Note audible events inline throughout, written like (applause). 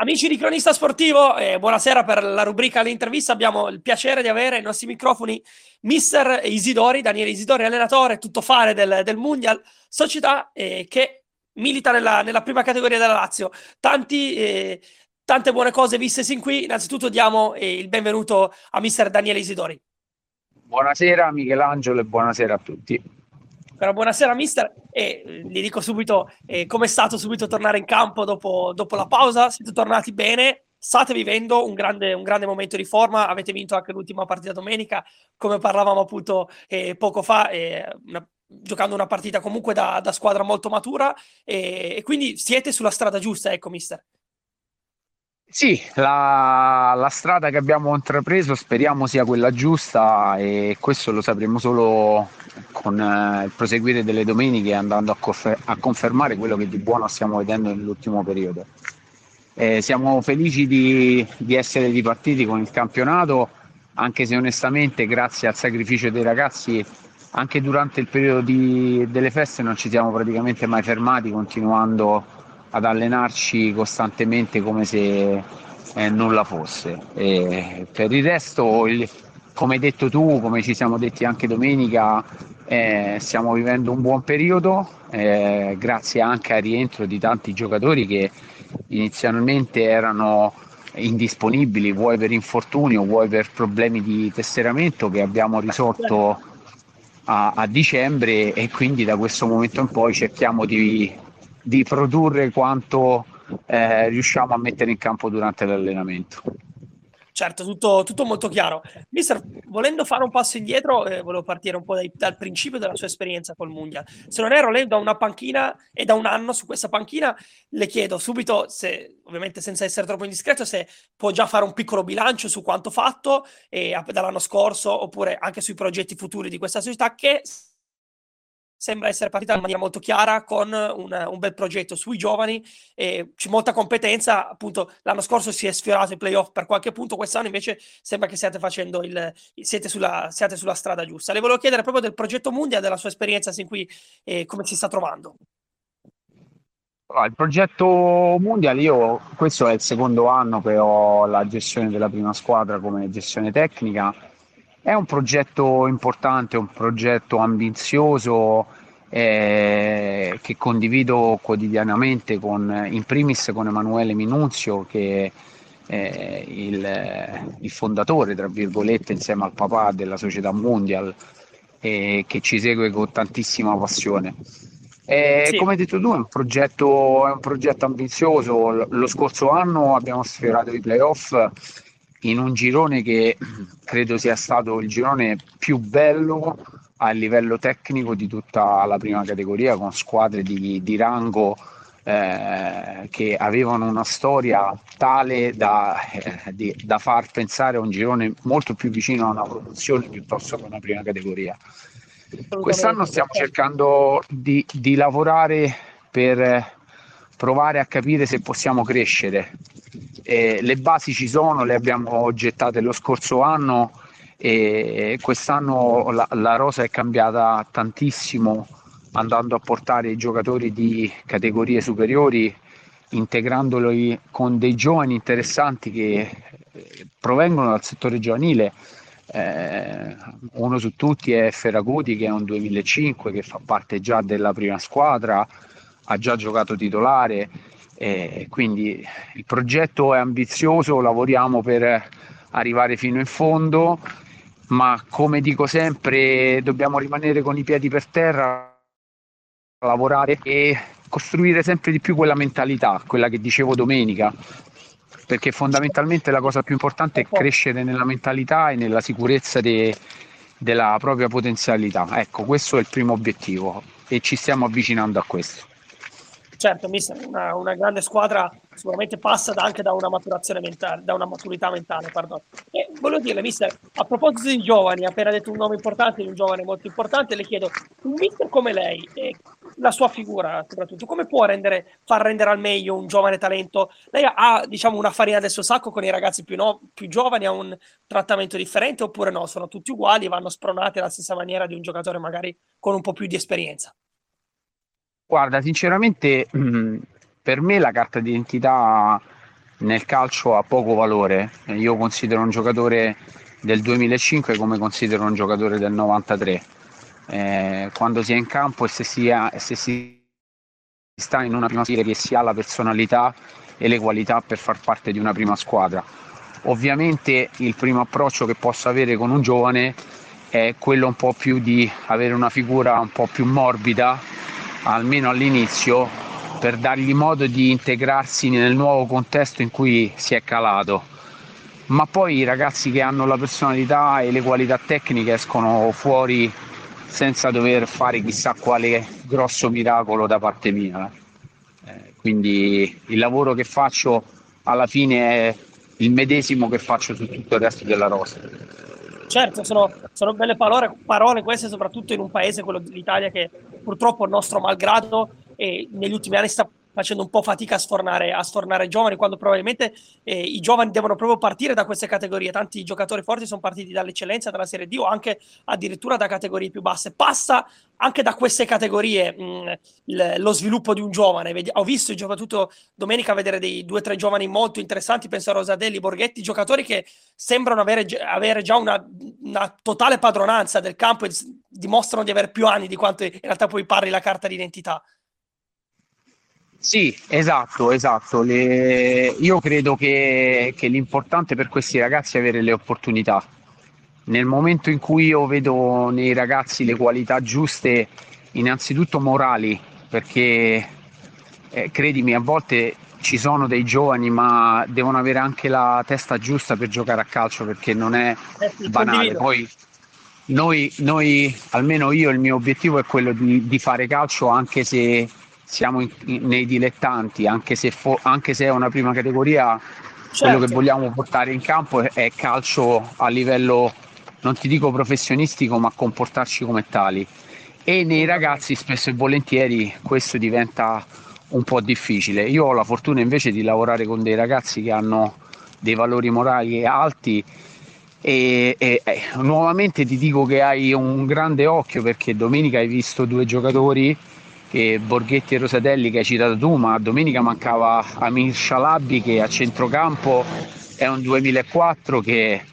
Amici di Cronista Sportivo, eh, buonasera per la rubrica all'intervista. Abbiamo il piacere di avere ai nostri microfoni Mister Isidori, Daniele Isidori, allenatore, tuttofare del, del Mundial, società eh, che milita nella, nella, prima categoria della Lazio. Tanti, eh, tante buone cose viste sin qui. Innanzitutto diamo eh, il benvenuto a Mister Daniele Isidori. Buonasera Michelangelo e buonasera a tutti. Però buonasera mister e eh, gli dico subito eh, com'è stato subito tornare in campo dopo, dopo, la pausa, siete tornati bene, state vivendo un grande, un grande, momento di forma, avete vinto anche l'ultima partita domenica, come parlavamo appunto eh, poco fa, eh, una, giocando una partita comunque da, da squadra molto matura e quindi siete sulla strada giusta, ecco mister. Sì, la, la, strada che abbiamo intrapreso speriamo sia quella giusta e questo lo sapremo solo con eh, il proseguire delle domeniche andando a, confer- a, confermare quello che di buono stiamo vedendo nell'ultimo periodo. Eh, siamo felici di, di essere ripartiti con il campionato, anche se onestamente grazie al sacrificio dei ragazzi anche durante il periodo di, delle feste non ci siamo praticamente mai fermati, continuando ad allenarci costantemente come se eh, nulla fosse. E per il resto, il, come hai detto tu, come ci siamo detti anche domenica, eh, stiamo vivendo un buon periodo, eh, grazie anche al rientro di tanti giocatori che inizialmente erano indisponibili, vuoi per infortunio, vuoi per problemi di tesseramento che abbiamo risolto a, a dicembre e quindi da questo momento in poi cerchiamo di di produrre quanto eh, riusciamo a mettere in campo durante l'allenamento. Certo, tutto, tutto, molto chiaro. Mister, volendo fare un passo indietro, eh, volevo partire un po' dai, dal principio della sua esperienza col Mundial. Se non ero, lei da una panchina e da un anno su questa panchina, le chiedo subito, se, ovviamente senza essere troppo indiscreto, se può già fare un piccolo bilancio su quanto fatto eh, dall'anno scorso, oppure anche sui progetti futuri di questa società, che sembra essere partita in maniera molto chiara con un, un bel progetto sui giovani e c'è molta competenza appunto l'anno scorso si è sfiorato i playoff per qualche punto quest'anno invece sembra che stiate facendo il siete sulla, siate sulla strada giusta. Le volevo chiedere proprio del progetto Mundia della sua esperienza sin qui e come si sta trovando. Il progetto Mundial, io questo è il secondo anno che ho la gestione della prima squadra come gestione tecnica è un progetto importante, un progetto ambizioso eh, che condivido quotidianamente con, in primis con Emanuele Minunzio che è il, il, fondatore, tra virgolette, insieme al papà della società Mondial e che ci segue con tantissima passione. Eh, sì. Come hai detto tu, è un, progetto, è un progetto ambizioso. Lo scorso anno abbiamo sfiorato i playoff in un girone che credo sia stato il girone più bello a livello tecnico di tutta la prima categoria con squadre di, di rango eh, che avevano una storia tale da, eh, di, da, far pensare a un girone molto più vicino a una produzione piuttosto che a una prima categoria. Quest'anno stiamo cercando di, di lavorare per provare a capire se possiamo crescere eh, le basi ci sono, le abbiamo gettate lo scorso anno e quest'anno la, la rosa è cambiata tantissimo andando a portare i giocatori di categorie superiori integrandoli con dei giovani interessanti che eh, provengono dal settore giovanile. Eh, uno su tutti è Ferraguti che è un 2005 che fa parte già della prima squadra, ha già giocato titolare e quindi il progetto è ambizioso, lavoriamo per arrivare fino in fondo, ma come dico sempre dobbiamo rimanere con i piedi per terra, lavorare e costruire sempre di più quella mentalità, quella che dicevo domenica, perché fondamentalmente la cosa più importante è crescere nella mentalità e nella sicurezza de, della propria potenzialità. Ecco, questo è il primo obiettivo e ci stiamo avvicinando a questo certo, una, una grande squadra sicuramente passa da, anche da una maturazione mentale, da una maturità mentale, pardon. E volevo dire, mister, a proposito di giovani, appena detto un nome importante di un giovane molto importante, le chiedo, un mister come lei e la sua figura soprattutto, come può rendere, far rendere al meglio un giovane talento? Lei ha, diciamo, una farina del suo sacco con i ragazzi più, no, più giovani, ha un trattamento differente oppure no? Sono tutti uguali, vanno spronati alla stessa maniera di un giocatore magari con un po' più di esperienza? Guarda, sinceramente, mm, per me la carta d'identità nel calcio ha poco valore. Io considero un giocatore del 2005 come considero un giocatore del 93. Eh, quando si è in campo e se si, ha, se si sta in una prima serie che si ha la personalità e le qualità per far parte di una prima squadra. Ovviamente il primo approccio che posso avere con un giovane è quello un po' più di avere una figura un po' più morbida, almeno all'inizio, per dargli modo di integrarsi nel nuovo contesto in cui si è calato. Ma poi i ragazzi che hanno la personalità e le qualità tecniche escono fuori senza dover fare chissà quale grosso miracolo da parte mia. Eh, quindi il lavoro che faccio alla fine è il medesimo che faccio su tutto il resto della rosa. Certo, sono, sono belle parole, parole, queste, soprattutto in un paese, quello dell'Italia, che purtroppo il nostro malgrado negli ultimi anni sta facendo un po' fatica a sfornare, a sfornare giovani, quando probabilmente eh, i giovani devono proprio partire da queste categorie. Tanti giocatori forti sono partiti dall'eccellenza, dalla Serie D o anche addirittura da categorie più basse. Passa anche da queste categorie mh, mm, lo sviluppo di un giovane. Ho visto, soprattutto domenica, vedere dei due o tre giovani molto interessanti, penso a Rosadelli, Borghetti, giocatori che sembrano avere, avere già una, una, totale padronanza del campo e dimostrano di avere più anni di quanto in realtà poi parli la carta d'identità. Sì, esatto, esatto. Le... Io credo che, che, l'importante per questi ragazzi è avere le opportunità. Nel momento in cui io vedo nei ragazzi le qualità giuste, innanzitutto morali, perché eh, credimi, a volte ci sono dei giovani, ma devono avere anche la testa giusta per giocare a calcio, perché non è eh banale. Poi noi, noi, almeno io, il mio obiettivo è quello di, di fare calcio anche se siamo in, in, nei dilettanti, anche se, fo, anche se, è una prima categoria, certo. quello che certo. vogliamo portare in campo è, è, calcio a livello, non ti dico professionistico, ma comportarci come tali. E nei ragazzi spesso e volentieri questo diventa un po' difficile. Io ho la fortuna invece di lavorare con dei ragazzi che hanno dei valori morali alti e, e, e, nuovamente ti dico che hai un grande occhio perché domenica hai visto due giocatori che Borghetti e Rosatelli che hai citato tu, ma domenica mancava Amir Shalabi che a centrocampo è un 2004 che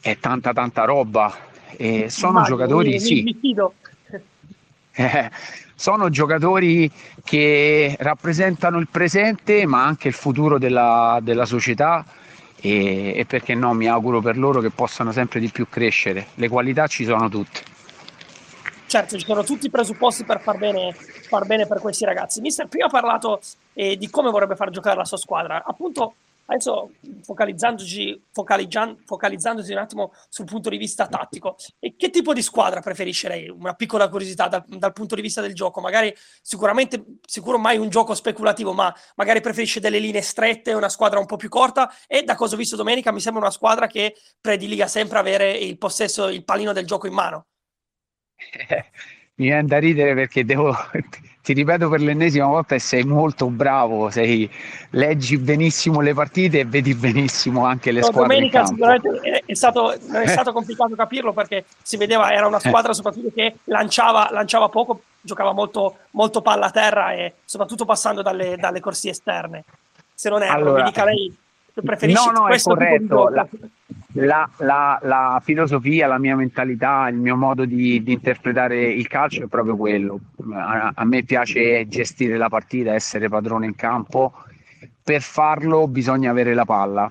è tanta tanta roba. E sono ma giocatori, mi, sì. Mi (laughs) eh, sono giocatori che rappresentano il presente ma anche il futuro della, della società e, e perché no mi auguro per loro che possano sempre di più crescere. Le qualità ci sono tutte certo ci sono tutti i presupposti per far bene, far bene per questi ragazzi. Mister prima ha parlato eh, di come vorrebbe far giocare la sua squadra, appunto adesso focalizzandoci, focalizzandosi un attimo sul punto di vista tattico, e che tipo di squadra preferisce lei? Una piccola curiosità dal, dal, punto di vista del gioco, magari sicuramente, sicuro mai un gioco speculativo, ma magari preferisce delle linee strette, una squadra un po' più corta e da cosa ho visto domenica mi sembra una squadra che prediliga sempre avere il possesso, il pallino del gioco in mano. Mi viene da ridere perché devo, (laughs) ti ripeto per l'ennesima volta e sei molto bravo, sei, leggi benissimo le partite e vedi benissimo anche le no, squadre. Domenica sicuramente è, stato, è stato complicato capirlo perché si vedeva, era una squadra soprattutto che lanciava, lanciava poco, giocava molto, molto palla a terra e soprattutto passando dalle, dalle corsie esterne. Se non è, allora, mi dica lei preferisci no, no, questo è corretto. La, la, la, la, filosofia, la mia mentalità, il mio modo di, di interpretare il calcio è proprio quello. A, a, me piace gestire la partita, essere padrone in campo. Per farlo bisogna avere la palla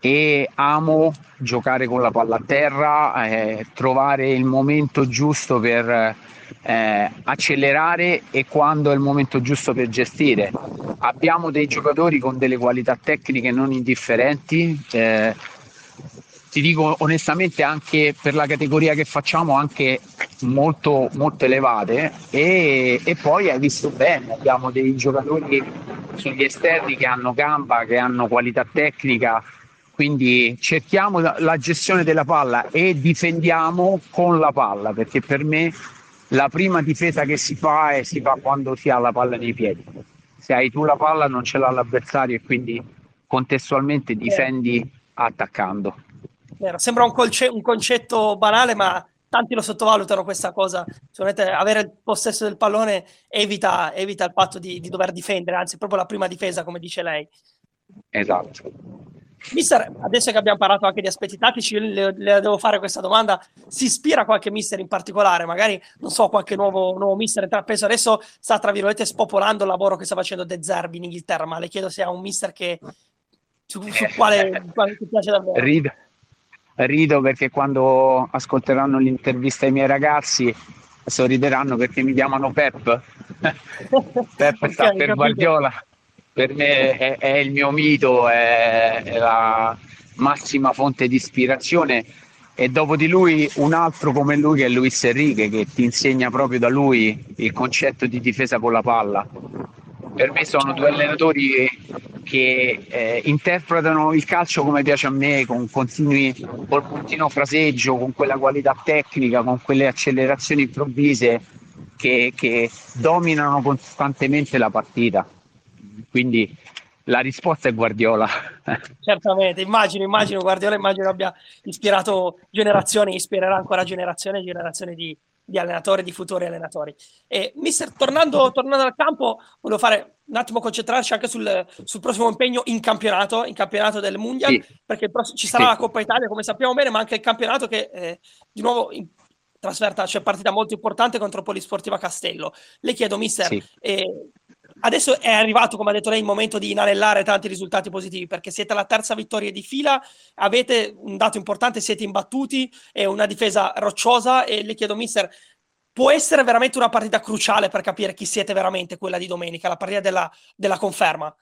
e amo giocare con la palla a terra, eh, trovare il momento giusto per eh, accelerare e quando è il momento giusto per gestire. Abbiamo dei giocatori con delle qualità tecniche non indifferenti. Eh, ti dico onestamente anche per la categoria che facciamo anche molto, molto elevate e, e, poi hai visto bene abbiamo dei giocatori sugli esterni che hanno gamba che hanno qualità tecnica quindi cerchiamo la gestione della palla e difendiamo con la palla perché per me la prima difesa che si fa è si fa quando si ha la palla nei piedi. Se hai tu la palla non ce l'ha l'avversario e quindi contestualmente difendi attaccando. Sembra un, colce- un, concetto banale, ma tanti lo sottovalutano questa cosa. avere il possesso del pallone evita, evita il fatto di, di, dover difendere, anzi, proprio la prima difesa, come dice lei. Esatto. Mister, adesso che abbiamo parlato anche di aspetti tattici, le, le, devo fare questa domanda. Si ispira a qualche mister in particolare? Magari, non so, qualche nuovo, nuovo mister intrapreso. Adesso sta, tra virgolette, spopolando il lavoro che sta facendo De Zerbi in Inghilterra, ma le chiedo se ha un mister che, su, su quale, quale ti piace davvero. Rido. Rido perché quando ascolteranno l'intervista ai miei ragazzi sorrideranno perché mi chiamano Pep. (laughs) Pep okay, sta per Guardiola per me è, è il mio mito, è, è, la massima fonte di ispirazione e dopo di lui un altro come lui che è Luis Enrique che ti insegna proprio da lui il concetto di difesa con la palla. Per me sono due allenatori che eh, interpretano il calcio come piace a me, con continui, col continuo fraseggio, con quella qualità tecnica, con quelle accelerazioni improvvise che, che dominano costantemente la partita. Quindi la risposta è Guardiola. (laughs) Certamente, immagino, immagino Guardiola, immagino abbia ispirato generazioni, ispirerà ancora generazioni e generazioni di, di allenatori, di futuri allenatori. E, mister, tornando, tornando, al campo, volevo fare un attimo concentrarci anche sul, sul prossimo impegno in campionato, in campionato del Mundial, sì. perché prossimo, ci sarà sì. la Coppa Italia, come sappiamo bene, ma anche il campionato che eh, di nuovo in trasferta, cioè partita molto importante contro Polisportiva Castello. Le chiedo, mister, sì. eh, adesso è arrivato, come ha detto lei, il momento di inanellare tanti risultati positivi perché siete alla terza vittoria di fila, avete un dato importante, siete imbattuti, è una difesa rocciosa e le chiedo, mister, può essere veramente una partita cruciale per capire chi siete veramente quella di domenica, la partita della, della conferma?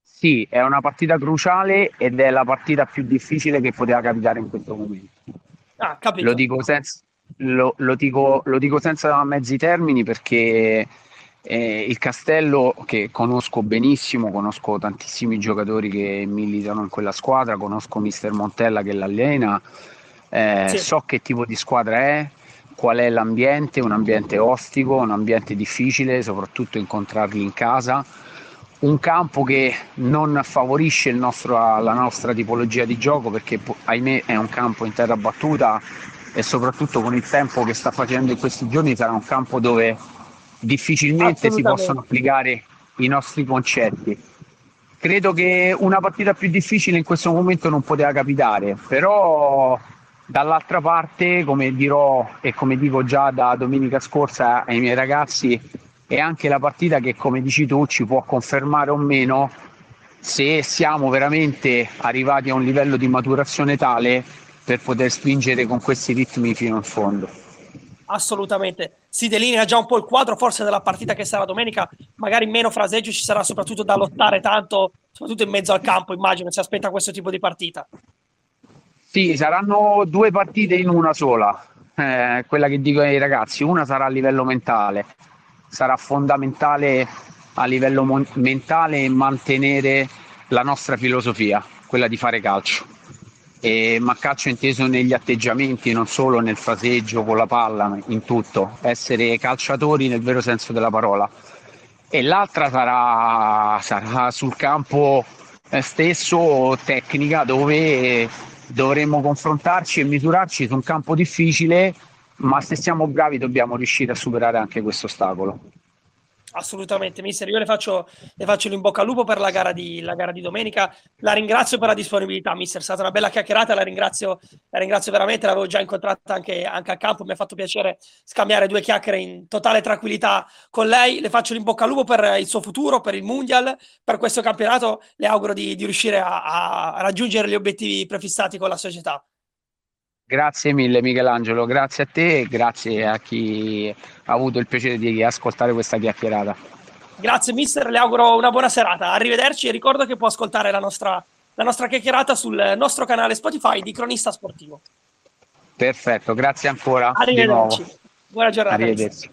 Sì, è una partita cruciale ed è la partita più difficile che poteva capitare in questo momento. Ah, lo, dico senza, lo, lo, dico, lo dico senza mezzi termini perché eh, il Castello che conosco benissimo, conosco tantissimi giocatori che militano in quella squadra, conosco Mister Montella che l'allena, eh, sì. so che tipo di squadra è, qual è l'ambiente, un ambiente ostico, un ambiente difficile, soprattutto incontrarli in casa, un campo che non favorisce nostro, la nostra tipologia di gioco perché ahimè è un campo in terra battuta e soprattutto con il tempo che sta facendo in questi giorni sarà un campo dove difficilmente si possono applicare i nostri concetti. Credo che una partita più difficile in questo momento non poteva capitare, però dall'altra parte, come dirò e come dico già da domenica scorsa ai miei ragazzi, è anche la partita che, come dici tu, ci può confermare o meno se siamo veramente arrivati a un livello di maturazione tale per poter spingere con questi ritmi fino in fondo assolutamente. Si delinea già un po' il quadro, forse della partita che sarà domenica, magari meno fraseggio, ci sarà soprattutto da lottare tanto, soprattutto in mezzo al campo, immagino, si aspetta questo tipo di partita. Sì, saranno due partite in una sola, eh, quella che dico ai ragazzi, una sarà a livello mentale, sarà fondamentale a livello mon- mentale mantenere la nostra filosofia, quella di fare calcio e, ma calcio inteso negli atteggiamenti, non solo nel fraseggio con la palla, in tutto, essere calciatori nel vero senso della parola. E l'altra sarà, sarà sul campo eh, stesso tecnica dove dovremo confrontarci e misurarci su un campo difficile, ma se siamo bravi dobbiamo riuscire a superare anche questo ostacolo. Assolutamente, mister. Io le faccio, le faccio l'in bocca al lupo per la gara, di, la gara, di, domenica. La ringrazio per la disponibilità, mister. È stata una bella chiacchierata. La ringrazio, la ringrazio veramente. L'avevo già incontrata anche, anche a campo. Mi ha fatto piacere scambiare due chiacchiere in totale tranquillità con lei. Le faccio l'in bocca al lupo per il suo futuro, per il Mundial, per questo campionato. Le auguro di, di riuscire a, a raggiungere gli obiettivi prefissati con la società. Grazie mille Michelangelo, grazie a te e grazie a chi ha avuto il piacere di ascoltare questa chiacchierata. Grazie mister, le auguro una buona serata, arrivederci e ricordo che può ascoltare la nostra, la nostra chiacchierata sul nostro canale Spotify di Cronista Sportivo. Perfetto, grazie ancora. Arrivederci. Buona giornata. Arrivederci.